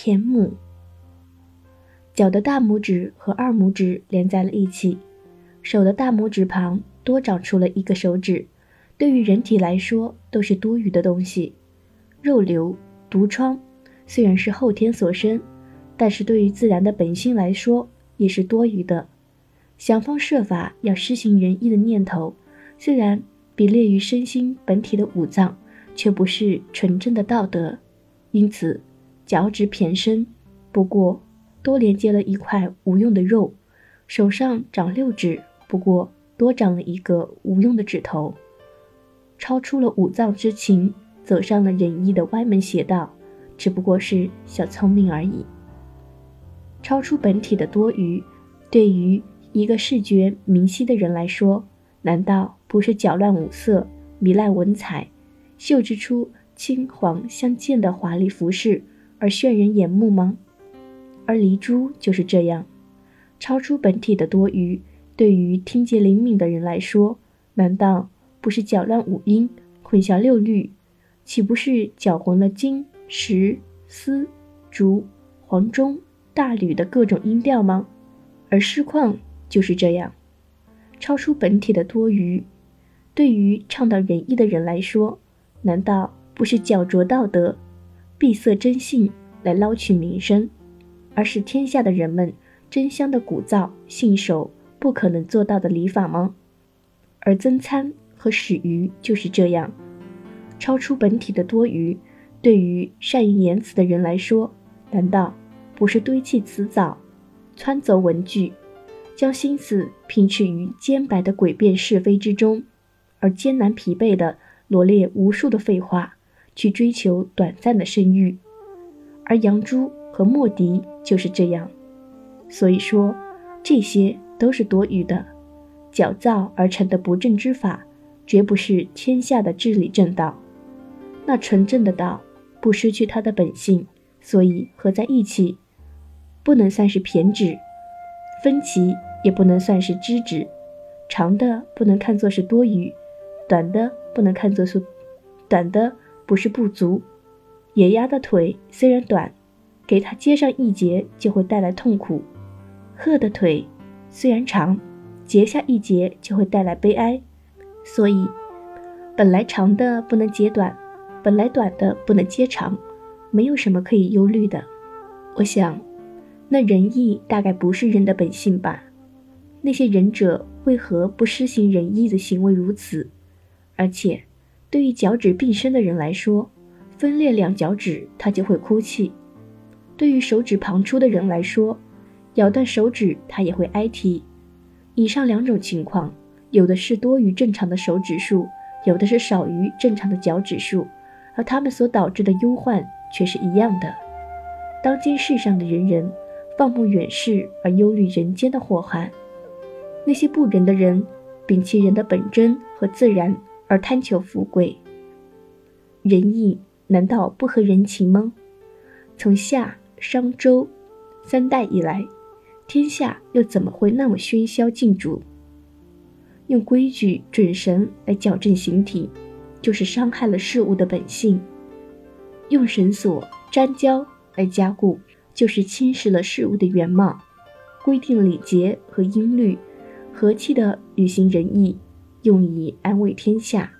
偏木。脚的大拇指和二拇指连在了一起，手的大拇指旁多长出了一个手指，对于人体来说都是多余的东西。肉瘤、毒疮虽然是后天所生，但是对于自然的本性来说也是多余的。想方设法要施行仁义的念头，虽然比列于身心本体的五脏，却不是纯正的道德。因此，脚趾偏深，不过多连接了一块无用的肉；手上长六指，不过多长了一个无用的指头。超出了五脏之情，走上了仁义的歪门邪道，只不过是小聪明而已。超出本体的多余，对于。一个视觉明晰的人来说，难道不是搅乱五色、糜烂文采、绣织出青黄相间的华丽服饰而炫人眼目吗？而离珠就是这样，超出本体的多余，对于听觉灵敏的人来说，难道不是搅乱五音、混淆六律，岂不是搅浑了金、石、丝、竹、黄钟、大吕的各种音调吗？而诗况。就是这样，超出本体的多余，对于倡导仁义的人来说，难道不是矫拙道德、闭塞真性来捞取名声，而是天下的人们争相的鼓噪、信守不可能做到的礼法吗？而曾参和史瑜就是这样，超出本体的多余，对于善于言辞的人来说，难道不是堆砌辞藻、穿凿文句？将心思拼斥于尖白的诡辩是非之中，而艰难疲惫地罗列无数的废话，去追求短暂的声誉。而杨朱和莫迪就是这样。所以说，这些都是多余的，矫造而成的不正之法，绝不是天下的治理正道。那纯正的道，不失去它的本性，所以合在一起，不能算是偏执、分歧。也不能算是知止，长的不能看作是多余，短的不能看作是短的不是不足。野鸭的腿虽然短，给它接上一节就会带来痛苦；鹤的腿虽然长，截下一节就会带来悲哀。所以，本来长的不能截短，本来短的不能接长，没有什么可以忧虑的。我想，那仁义大概不是人的本性吧。那些仁者为何不施行仁义的行为如此？而且，对于脚趾并生的人来说，分裂两脚趾他就会哭泣；对于手指旁出的人来说，咬断手指他也会哀啼。以上两种情况，有的是多于正常的手指数，有的是少于正常的脚趾数，而他们所导致的忧患却是一样的。当今世上的人人放目远视而忧虑人间的祸害。那些不仁的人，摒弃人的本真和自然，而贪求富贵。仁义难道不合人情吗？从夏、商、周三代以来，天下又怎么会那么喧嚣竞逐？用规矩、准绳来矫正形体，就是伤害了事物的本性；用绳索、粘胶来加固，就是侵蚀了事物的原貌。规定礼节和音律。和气的履行仁义，用以安慰天下，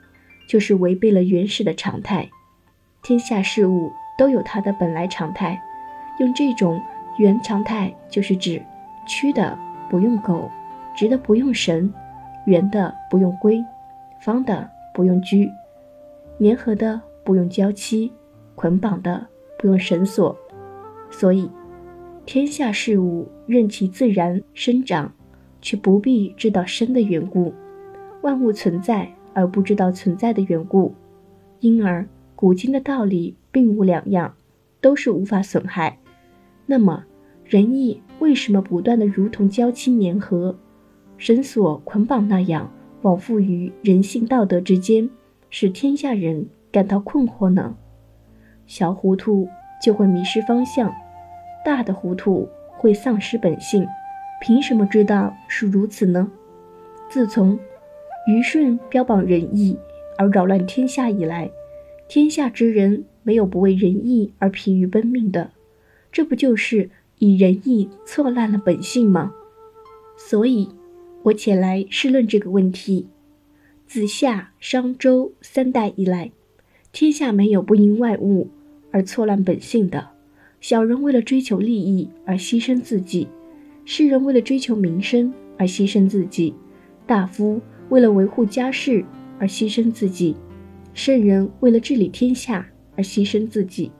就是违背了原始的常态。天下事物都有它的本来常态，用这种原常态，就是指曲的不用狗，直的不用绳，圆的不用规，方的不用矩，粘合的不用胶漆，捆绑的不用绳索。所以，天下事物任其自然生长。却不必知道生的缘故，万物存在而不知道存在的缘故，因而古今的道理并无两样，都是无法损害。那么仁义为什么不断的如同胶漆粘合、绳索捆绑那样往复于人性道德之间，使天下人感到困惑呢？小糊涂就会迷失方向，大的糊涂会丧失本性。凭什么知道是如此呢？自从虞舜标榜仁义而扰乱天下以来，天下之人没有不为仁义而疲于奔命的。这不就是以仁义错乱了本性吗？所以，我且来试论这个问题：自夏、商、周三代以来，天下没有不因外物而错乱本性的。小人为了追求利益而牺牲自己，世人为了追求名声而牺牲自己，大夫为了维护家事而牺牲自己，圣人为了治理天下而牺牲自己。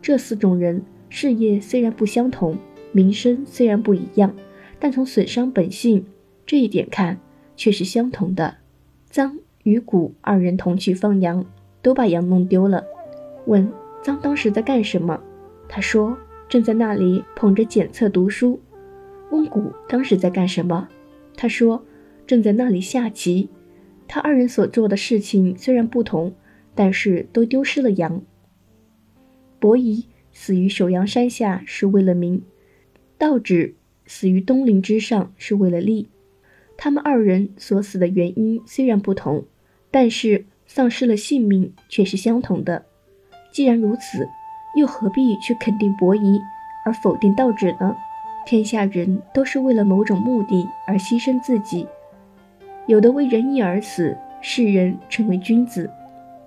这四种人事业虽然不相同，名声虽然不一样，但从损伤本性这一点看，却是相同的。臧与谷二人同去放羊，都把羊弄丢了。问臧当时在干什么？他说：“正在那里捧着检测读书。”问谷当时在干什么？他说：“正在那里下棋。”他二人所做的事情虽然不同，但是都丢失了羊。伯夷死于首阳山下是为了名，道指死于东陵之上是为了利。他们二人所死的原因虽然不同，但是丧失了性命却是相同的。既然如此。又何必去肯定伯夷而否定道指呢？天下人都是为了某种目的而牺牲自己，有的为仁义而死，世人称为君子；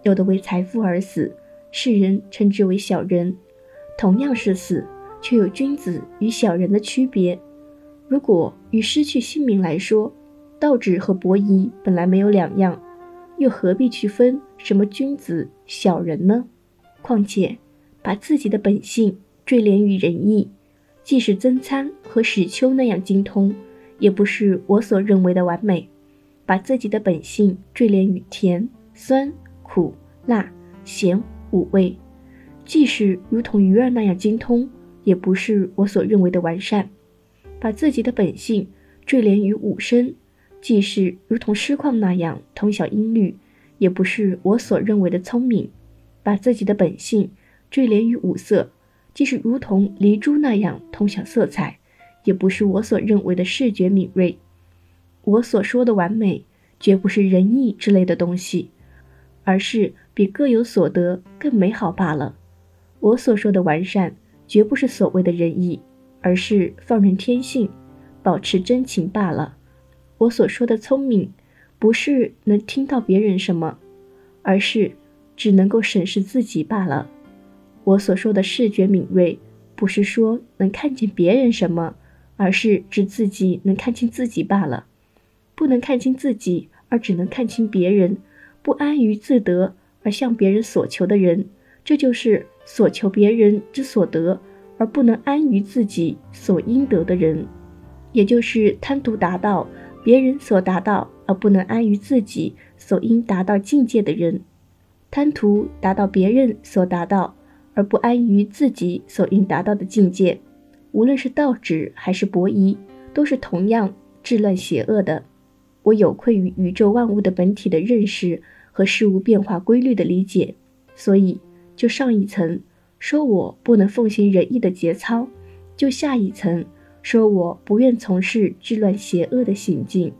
有的为财富而死，世人称之为小人。同样是死，却有君子与小人的区别。如果与失去性命来说，道指和伯夷本来没有两样，又何必去分什么君子小人呢？况且。把自己的本性坠连于仁义，即使曾参和史丘那样精通，也不是我所认为的完美。把自己的本性坠连于甜、酸、苦、辣、咸五味，即使如同鱼儿那样精通，也不是我所认为的完善。把自己的本性坠连于五声，即使如同诗况那样通晓音律，也不是我所认为的聪明。把自己的本性。坠连于五色，即使如同黎珠那样通晓色彩，也不是我所认为的视觉敏锐。我所说的完美，绝不是仁义之类的东西，而是比各有所得更美好罢了。我所说的完善，绝不是所谓的仁义，而是放任天性，保持真情罢了。我所说的聪明，不是能听到别人什么，而是只能够审视自己罢了。我所说的视觉敏锐，不是说能看见别人什么，而是指自己能看清自己罢了。不能看清自己，而只能看清别人，不安于自得而向别人所求的人，这就是所求别人之所得，而不能安于自己所应得的人，也就是贪图达到别人所达到，而不能安于自己所应达到境界的人。贪图达到别人所达到。而不安于自己所应达到的境界，无论是道指还是伯夷，都是同样治乱邪恶的。我有愧于宇宙万物的本体的认识和事物变化规律的理解，所以就上一层说我不能奉行仁义的节操，就下一层说我不愿从事治乱邪恶的行径。